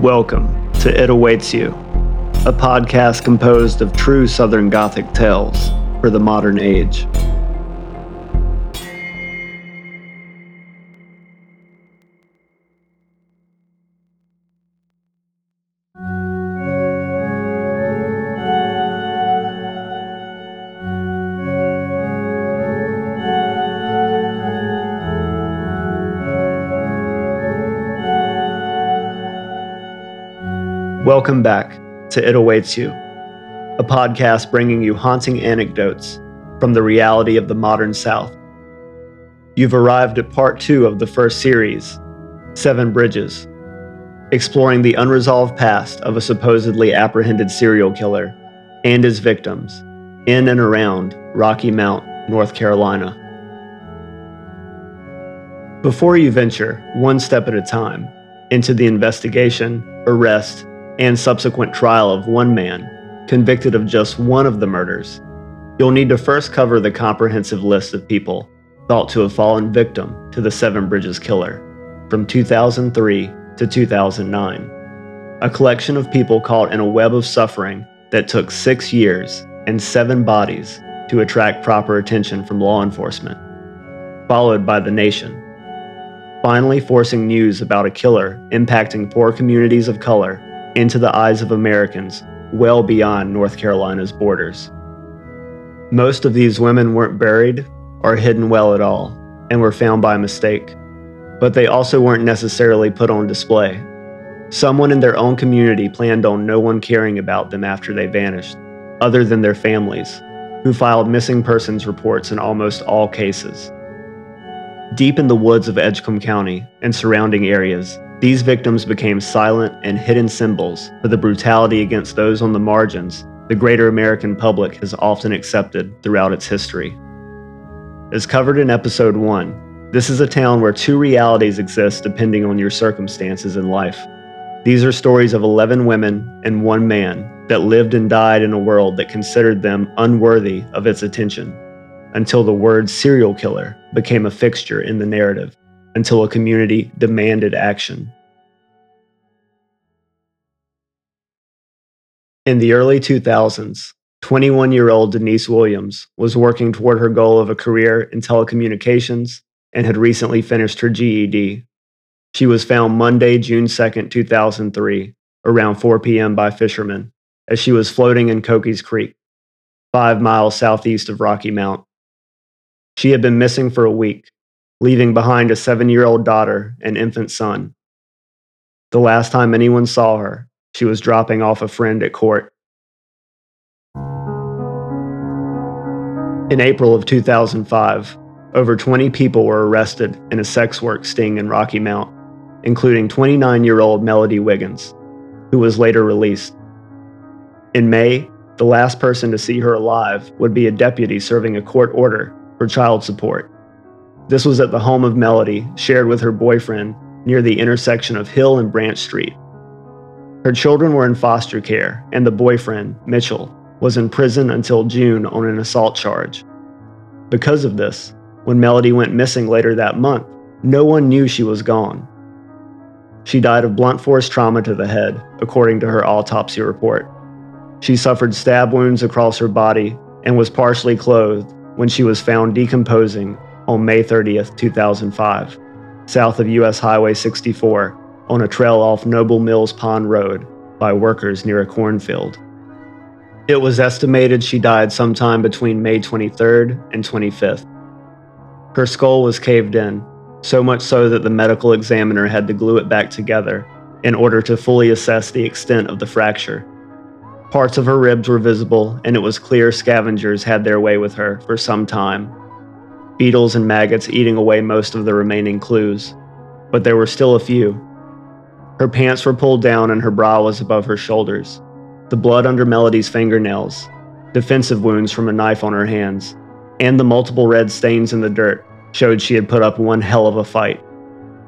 Welcome to It Awaits You, a podcast composed of true Southern Gothic tales for the modern age. Welcome back to It Awaits You, a podcast bringing you haunting anecdotes from the reality of the modern South. You've arrived at part two of the first series, Seven Bridges, exploring the unresolved past of a supposedly apprehended serial killer and his victims in and around Rocky Mount, North Carolina. Before you venture, one step at a time, into the investigation, arrest, and subsequent trial of one man convicted of just one of the murders, you'll need to first cover the comprehensive list of people thought to have fallen victim to the Seven Bridges Killer from 2003 to 2009. A collection of people caught in a web of suffering that took six years and seven bodies to attract proper attention from law enforcement, followed by the nation. Finally, forcing news about a killer impacting poor communities of color into the eyes of Americans well beyond North Carolina's borders. Most of these women weren't buried or hidden well at all and were found by mistake, but they also weren't necessarily put on display. Someone in their own community planned on no one caring about them after they vanished, other than their families, who filed missing persons reports in almost all cases. Deep in the woods of Edgecombe County and surrounding areas, these victims became silent and hidden symbols for the brutality against those on the margins the greater American public has often accepted throughout its history. As covered in episode 1, this is a town where two realities exist depending on your circumstances in life. These are stories of 11 women and one man that lived and died in a world that considered them unworthy of its attention, until the word serial killer became a fixture in the narrative until a community demanded action. In the early 2000s, 21 year old Denise Williams was working toward her goal of a career in telecommunications and had recently finished her GED. She was found Monday, June 2, 2003, around 4 p.m. by fishermen as she was floating in Cokies Creek, five miles southeast of Rocky Mount. She had been missing for a week leaving behind a seven year old daughter and infant son. The last time anyone saw her, she was dropping off a friend at court. In April of 2005, over 20 people were arrested in a sex work sting in Rocky Mount, including 29 year old Melody Wiggins, who was later released. In May, the last person to see her alive would be a deputy serving a court order for child support. This was at the home of Melody, shared with her boyfriend, near the intersection of Hill and Branch Street. Her children were in foster care, and the boyfriend, Mitchell, was in prison until June on an assault charge. Because of this, when Melody went missing later that month, no one knew she was gone. She died of blunt force trauma to the head, according to her autopsy report. She suffered stab wounds across her body and was partially clothed when she was found decomposing on May 30th, 2005, south of US Highway 64 on a trail off Noble Mills Pond Road by workers near a cornfield. It was estimated she died sometime between May 23rd and 25th. Her skull was caved in, so much so that the medical examiner had to glue it back together in order to fully assess the extent of the fracture. Parts of her ribs were visible, and it was clear scavengers had their way with her for some time beetles and maggots eating away most of the remaining clues, but there were still a few. Her pants were pulled down and her bra was above her shoulders. The blood under Melody's fingernails, defensive wounds from a knife on her hands, and the multiple red stains in the dirt showed she had put up one hell of a fight.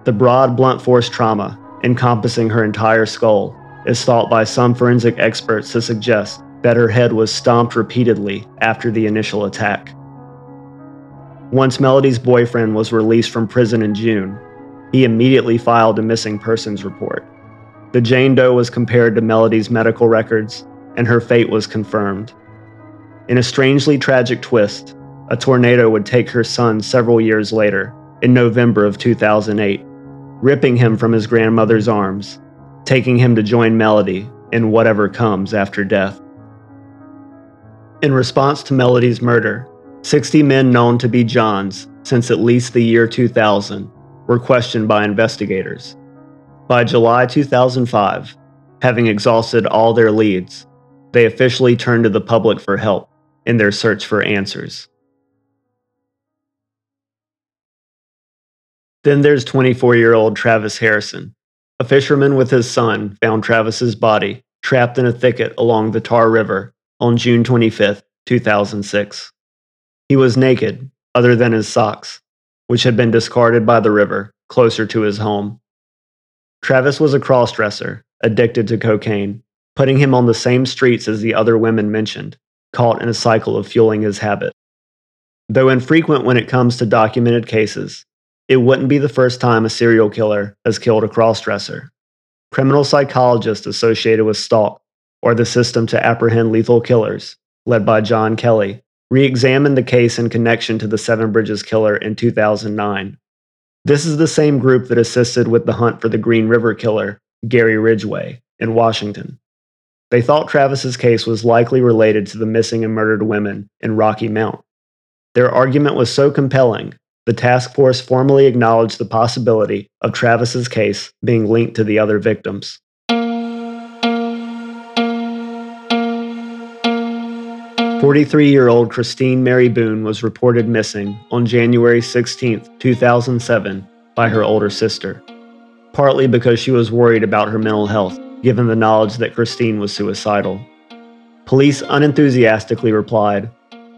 The broad, blunt force trauma, encompassing her entire skull, is thought by some forensic experts to suggest that her head was stomped repeatedly after the initial attack. Once Melody's boyfriend was released from prison in June, he immediately filed a missing persons report. The Jane Doe was compared to Melody's medical records, and her fate was confirmed. In a strangely tragic twist, a tornado would take her son several years later, in November of 2008, ripping him from his grandmother's arms, taking him to join Melody in whatever comes after death. In response to Melody's murder, 60 men known to be Johns since at least the year 2000 were questioned by investigators. By July 2005, having exhausted all their leads, they officially turned to the public for help in their search for answers. Then there's 24 year old Travis Harrison. A fisherman with his son found Travis's body trapped in a thicket along the Tar River on June 25, 2006. He was naked, other than his socks, which had been discarded by the river closer to his home. Travis was a crossdresser, addicted to cocaine, putting him on the same streets as the other women mentioned, caught in a cycle of fueling his habit. Though infrequent when it comes to documented cases, it wouldn't be the first time a serial killer has killed a crossdresser. Criminal psychologists associated with Stalk, or the System to Apprehend Lethal Killers, led by John Kelly, re examined the case in connection to the Seven Bridges killer in 2009. This is the same group that assisted with the hunt for the Green River killer, Gary Ridgway, in Washington. They thought Travis's case was likely related to the missing and murdered women in Rocky Mount. Their argument was so compelling, the task force formally acknowledged the possibility of Travis's case being linked to the other victims. Forty-three-year-old Christine Mary Boone was reported missing on January 16, 2007, by her older sister, partly because she was worried about her mental health, given the knowledge that Christine was suicidal. Police unenthusiastically replied,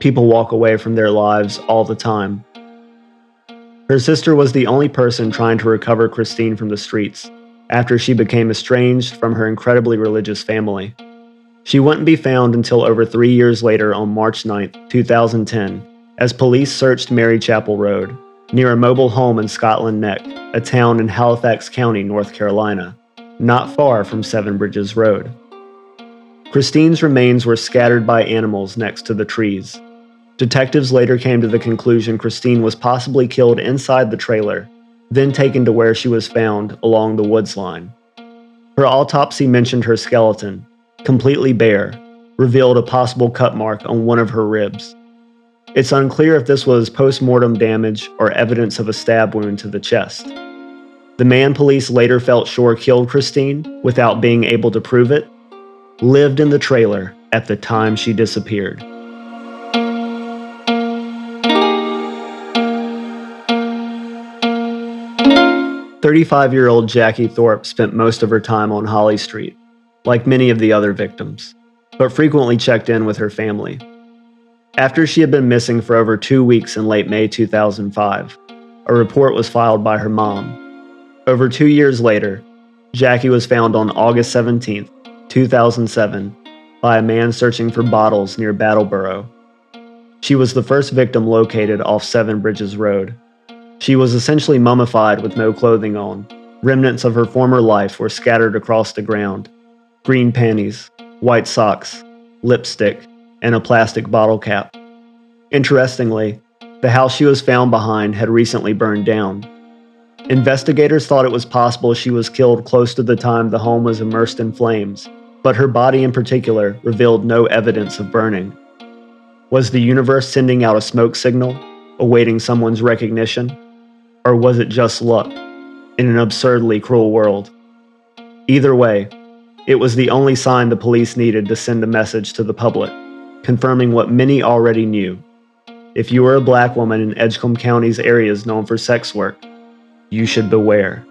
People walk away from their lives all the time. Her sister was the only person trying to recover Christine from the streets after she became estranged from her incredibly religious family. She wouldn't be found until over three years later on March 9, 2010, as police searched Mary Chapel Road, near a mobile home in Scotland Neck, a town in Halifax County, North Carolina, not far from Seven Bridges Road. Christine's remains were scattered by animals next to the trees. Detectives later came to the conclusion Christine was possibly killed inside the trailer, then taken to where she was found along the woods line. Her autopsy mentioned her skeleton, completely bare, revealed a possible cut mark on one of her ribs. It's unclear if this was post mortem damage or evidence of a stab wound to the chest. The man police later felt sure killed Christine without being able to prove it lived in the trailer at the time she disappeared. Thirty-five year old Jackie Thorpe spent most of her time on Holly Street, like many of the other victims, but frequently checked in with her family. After she had been missing for over two weeks in late May 2005, a report was filed by her mom. Over two years later, Jackie was found on August 17, 2007, by a man searching for bottles near Battleboro. She was the first victim located off Seven Bridges Road. She was essentially mummified with no clothing on. Remnants of her former life were scattered across the ground, green panties, white socks, lipstick, and a plastic bottle cap. Interestingly, the house she was found behind had recently burned down. Investigators thought it was possible she was killed close to the time the home was immersed in flames, but her body in particular revealed no evidence of burning. Was the universe sending out a smoke signal, awaiting someone's recognition? Or was it just luck in an absurdly cruel world? Either way, it was the only sign the police needed to send a message to the public, confirming what many already knew. If you are a black woman in Edgecombe County's areas known for sex work, you should beware.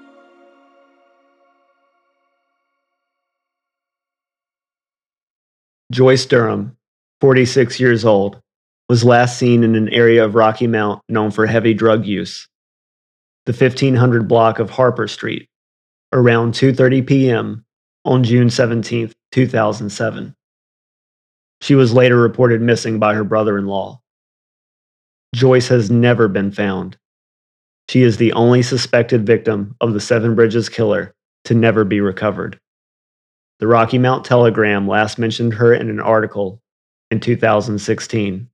Joyce Durham, 46 years old, was last seen in an area of Rocky Mount known for heavy drug use. The 1500 block of Harper Street, around 2:30 p.m on June 17, 2007. She was later reported missing by her brother in law. Joyce has never been found. She is the only suspected victim of the Seven Bridges killer to never be recovered. the Rocky Mount Telegram last mentioned her in an article in 2016.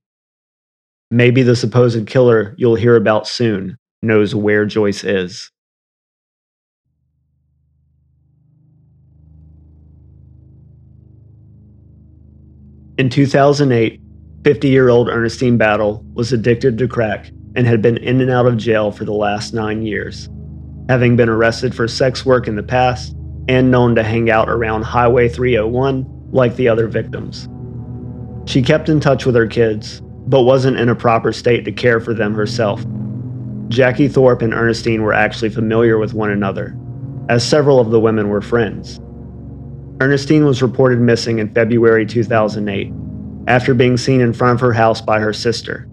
Maybe the supposed killer you'll hear about soon knows where Joyce is. In 2008, 50 year old Ernestine Battle was addicted to crack and had been in and out of jail for the last nine years, having been arrested for sex work in the past and known to hang out around Highway 301 like the other victims. She kept in touch with her kids, but wasn't in a proper state to care for them herself. Jackie Thorpe and Ernestine were actually familiar with one another, as several of the women were friends. Ernestine was reported missing in February 2008 after being seen in front of her house by her sister,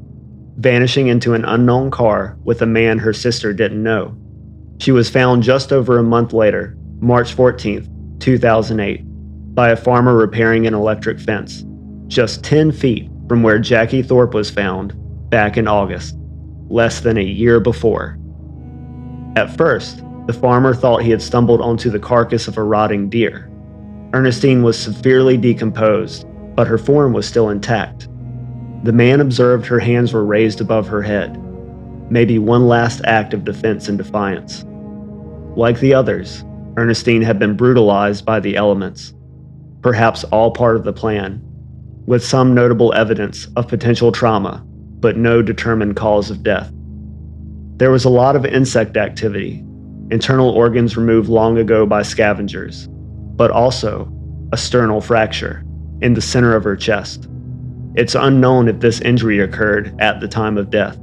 vanishing into an unknown car with a man her sister didn't know. She was found just over a month later, March 14, 2008, by a farmer repairing an electric fence, just 10 feet from where Jackie Thorpe was found back in August, less than a year before. At first, the farmer thought he had stumbled onto the carcass of a rotting deer. Ernestine was severely decomposed, but her form was still intact. The man observed her hands were raised above her head, maybe one last act of defense and defiance. Like the others, Ernestine had been brutalized by the elements, perhaps all part of the plan, with some notable evidence of potential trauma, but no determined cause of death. There was a lot of insect activity, internal organs removed long ago by scavengers, but also a sternal fracture in the center of her chest. It's unknown if this injury occurred at the time of death.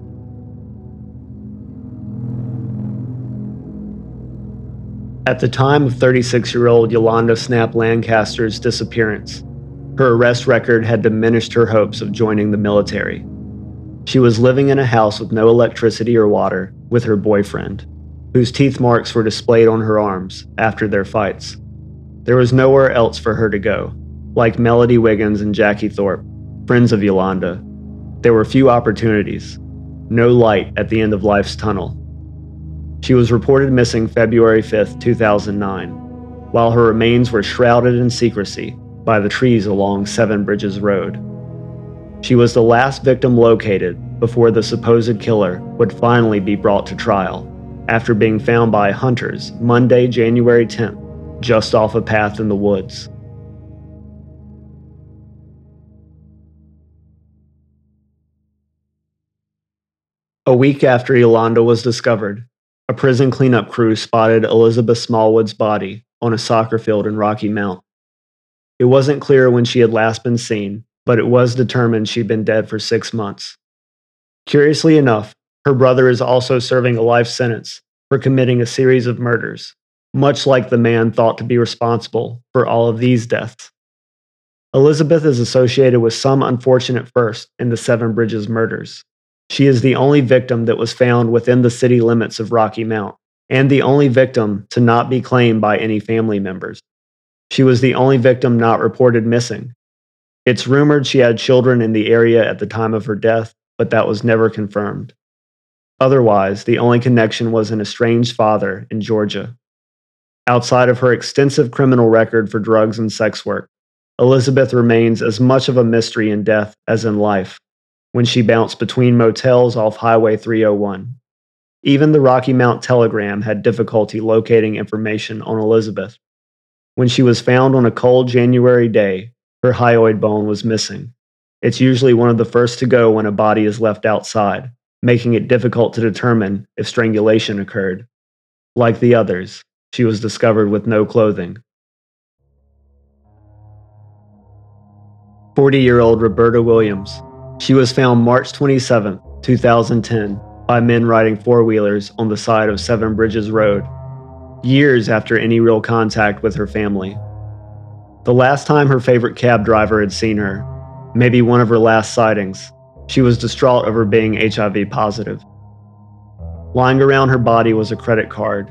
At the time of 36 year old Yolanda Snap Lancaster's disappearance, her arrest record had diminished her hopes of joining the military. She was living in a house with no electricity or water with her boyfriend, whose teeth marks were displayed on her arms after their fights. There was nowhere else for her to go. Like Melody Wiggins and Jackie Thorpe, friends of Yolanda, there were few opportunities, no light at the end of life's tunnel. She was reported missing February 5, 2009, while her remains were shrouded in secrecy by the trees along Seven Bridges Road. She was the last victim located before the supposed killer would finally be brought to trial after being found by hunters Monday, January 10th, just off a path in the woods. A week after Yolanda was discovered, a prison cleanup crew spotted Elizabeth Smallwood's body on a soccer field in Rocky Mount. It wasn't clear when she had last been seen, but it was determined she'd been dead for six months. Curiously enough, her brother is also serving a life sentence for committing a series of murders, much like the man thought to be responsible for all of these deaths. Elizabeth is associated with some unfortunate first in the Seven Bridges murders. She is the only victim that was found within the city limits of Rocky Mount, and the only victim to not be claimed by any family members. She was the only victim not reported missing. It's rumored she had children in the area at the time of her death, but that was never confirmed. Otherwise, the only connection was an estranged father in Georgia. Outside of her extensive criminal record for drugs and sex work, Elizabeth remains as much of a mystery in death as in life when she bounced between motels off Highway 301. Even the Rocky Mount Telegram had difficulty locating information on Elizabeth. When she was found on a cold January day, her hyoid bone was missing. It's usually one of the first to go when a body is left outside, making it difficult to determine if strangulation occurred. Like the others, she was discovered with no clothing. 40 year old Roberta Williams she was found March 27, 2010, by men riding four wheelers on the side of Seven Bridges Road, years after any real contact with her family. The last time her favorite cab driver had seen her, maybe one of her last sightings, she was distraught over being HIV positive. Lying around her body was a credit card,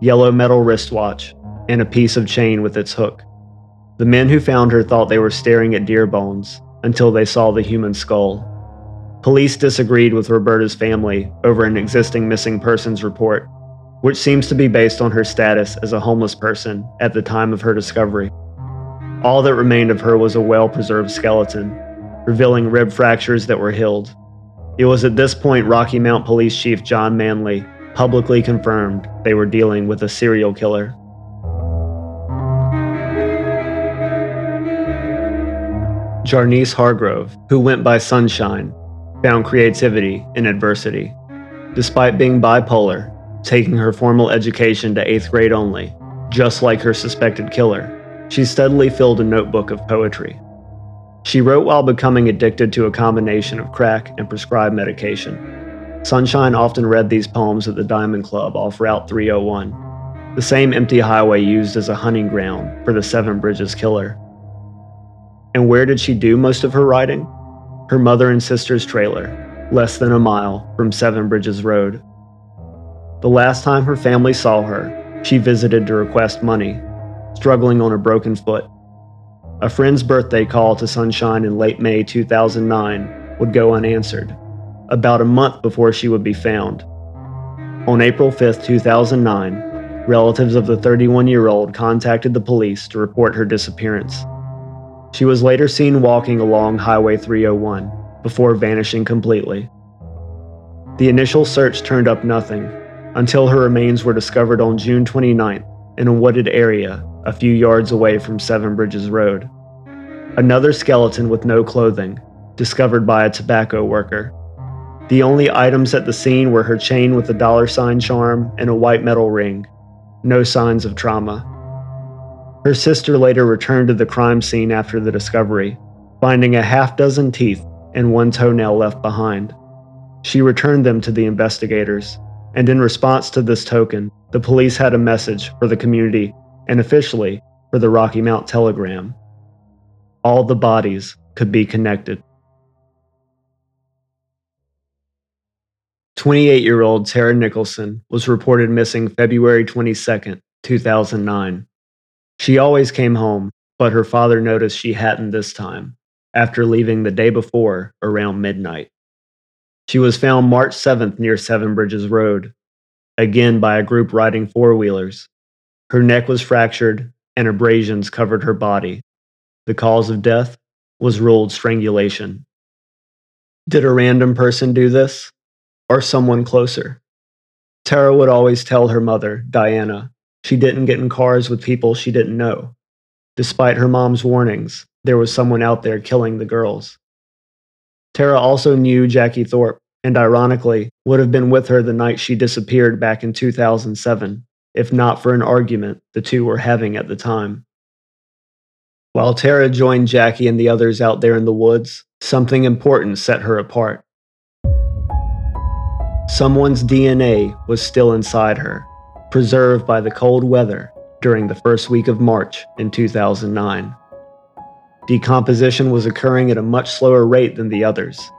yellow metal wristwatch, and a piece of chain with its hook. The men who found her thought they were staring at deer bones, until they saw the human skull. Police disagreed with Roberta's family over an existing missing persons report, which seems to be based on her status as a homeless person at the time of her discovery. All that remained of her was a well preserved skeleton, revealing rib fractures that were healed. It was at this point Rocky Mount Police Chief John Manley publicly confirmed they were dealing with a serial killer. Jarnice Hargrove, who went by Sunshine, found creativity in adversity. Despite being bipolar, taking her formal education to eighth grade only, just like her suspected killer, she steadily filled a notebook of poetry. She wrote while becoming addicted to a combination of crack and prescribed medication. Sunshine often read these poems at the Diamond Club off Route 301, the same empty highway used as a hunting ground for the Seven Bridges killer. And where did she do most of her writing? Her mother and sister's trailer, less than a mile from Seven Bridges Road. The last time her family saw her, she visited to request money, struggling on a broken foot. A friend's birthday call to Sunshine in late May 2009 would go unanswered, about a month before she would be found. On April 5, 2009, relatives of the 31 year old contacted the police to report her disappearance. She was later seen walking along Highway 301 before vanishing completely. The initial search turned up nothing until her remains were discovered on June 29th in a wooded area a few yards away from Seven Bridges Road. Another skeleton with no clothing, discovered by a tobacco worker. The only items at the scene were her chain with a dollar sign charm and a white metal ring. No signs of trauma. Her sister later returned to the crime scene after the discovery, finding a half dozen teeth and one toenail left behind. She returned them to the investigators, and in response to this token, the police had a message for the community and officially for the Rocky Mount Telegram. All the bodies could be connected. 28 year old Tara Nicholson was reported missing February 22, 2009. She always came home, but her father noticed she hadn't this time, after leaving the day before around midnight. She was found March 7th near Seven Bridges Road, again by a group riding four wheelers. Her neck was fractured and abrasions covered her body. The cause of death was ruled strangulation. Did a random person do this? Or someone closer? Tara would always tell her mother, Diana, she didn't get in cars with people she didn't know. Despite her mom's warnings, there was someone out there killing the girls. Tara also knew Jackie Thorpe, and ironically, would have been with her the night she disappeared back in 2007 if not for an argument the two were having at the time. While Tara joined Jackie and the others out there in the woods, something important set her apart. Someone's DNA was still inside her, preserved by the cold weather during the first week of March in 2009. Decomposition was occurring at a much slower rate than the others,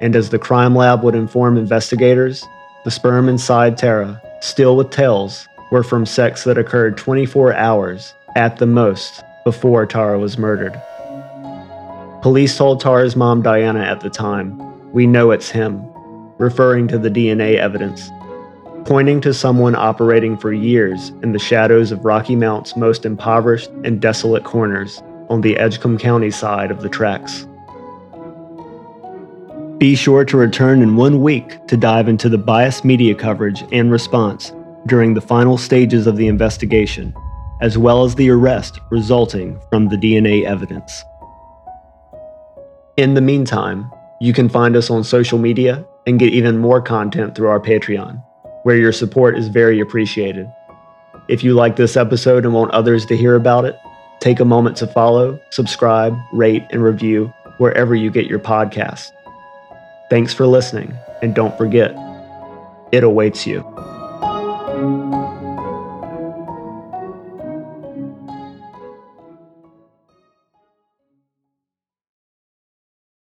and as the crime lab would inform investigators, the sperm inside Tara, still with tails, were from sex that occurred 24 hours, at the most, before Tara was murdered. Police told Tara's mom Diana at the time, We know it's him, referring to the DNA evidence, pointing to someone operating for years in the shadows of Rocky Mount's most impoverished and desolate corners on the Edgecombe County side of the tracks. Be sure to return in one week to dive into the biased media coverage and response during the final stages of the investigation, as well as the arrest resulting from the DNA evidence. In the meantime, you can find us on social media and get even more content through our Patreon, where your support is very appreciated. If you like this episode and want others to hear about it, take a moment to follow, subscribe, rate, and review wherever you get your podcast. Thanks for listening, and don't forget, it awaits you.